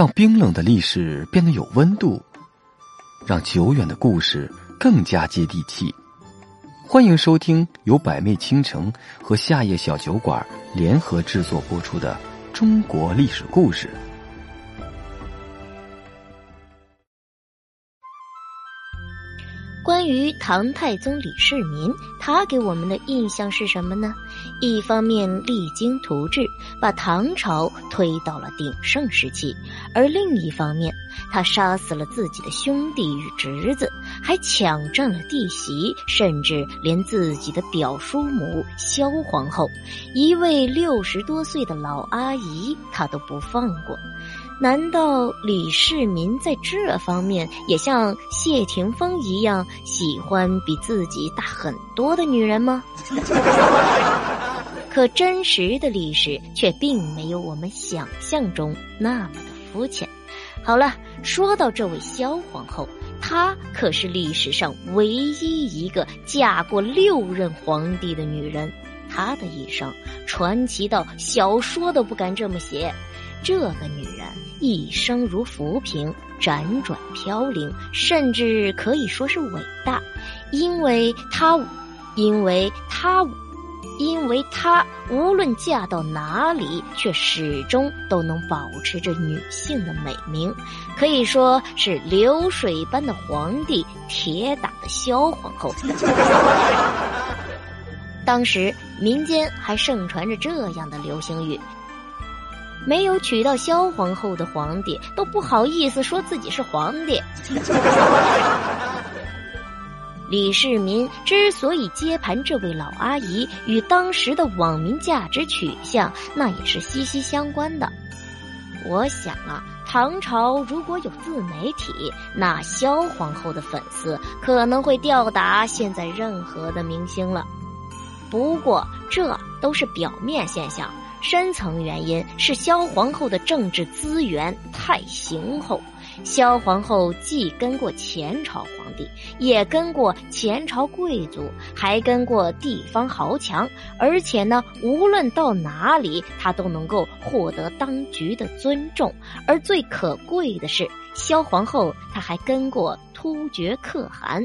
让冰冷的历史变得有温度，让久远的故事更加接地气。欢迎收听由百媚倾城和夏夜小酒馆联合制作播出的中国历史故事。关于唐太宗李世民，他给我们的印象是什么呢？一方面励精图治，把唐朝推到了鼎盛时期；而另一方面，他杀死了自己的兄弟与侄子，还抢占了弟媳，甚至连自己的表叔母萧皇后，一位六十多岁的老阿姨，他都不放过。难道李世民在这方面也像谢霆锋一样喜欢比自己大很多的女人吗？可真实的历史却并没有我们想象中那么的肤浅。好了，说到这位萧皇后，她可是历史上唯一一个嫁过六任皇帝的女人，她的一生传奇到小说都不敢这么写。这个女人一生如浮萍，辗转飘零，甚至可以说是伟大，因为她，因为她，因为她无论嫁到哪里，却始终都能保持着女性的美名，可以说是流水般的皇帝，铁打的萧皇后。当时民间还盛传着这样的流行语。没有娶到萧皇后的皇帝都不好意思说自己是皇帝。李世民之所以接盘这位老阿姨，与当时的网民价值取向那也是息息相关的。我想啊，唐朝如果有自媒体，那萧皇后的粉丝可能会吊打现在任何的明星了。不过这都是表面现象。深层原因是萧皇后的政治资源太雄厚。萧皇后既跟过前朝皇帝，也跟过前朝贵族，还跟过地方豪强，而且呢，无论到哪里，她都能够获得当局的尊重。而最可贵的是，萧皇后她还跟过。突厥可汗，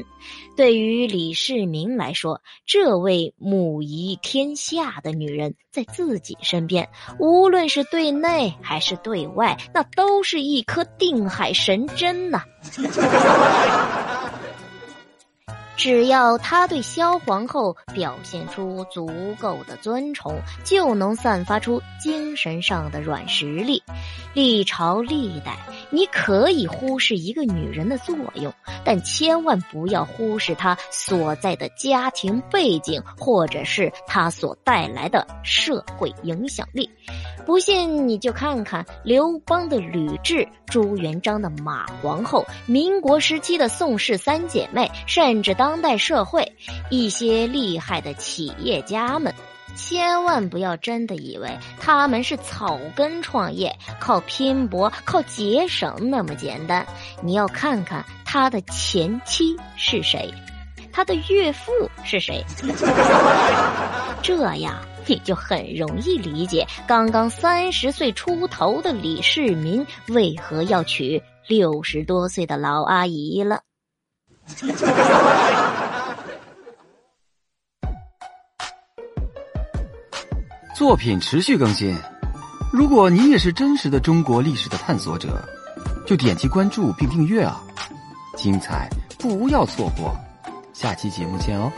对于李世民来说，这位母仪天下的女人在自己身边，无论是对内还是对外，那都是一颗定海神针呐。只要他对萧皇后表现出足够的尊崇，就能散发出精神上的软实力。历朝历代，你可以忽视一个女人的作用，但千万不要忽视她所在的家庭背景，或者是她所带来的社会影响力。不信你就看看刘邦的吕雉、朱元璋的马皇后、民国时期的宋氏三姐妹，甚至当代社会一些厉害的企业家们，千万不要真的以为他们是草根创业，靠拼搏、靠节省那么简单。你要看看他的前妻是谁。他的岳父是谁？这样你就很容易理解刚刚三十岁出头的李世民为何要娶六十多岁的老阿姨了。作品持续更新，如果你也是真实的中国历史的探索者，就点击关注并订阅啊！精彩不要错过。下期节目见哦。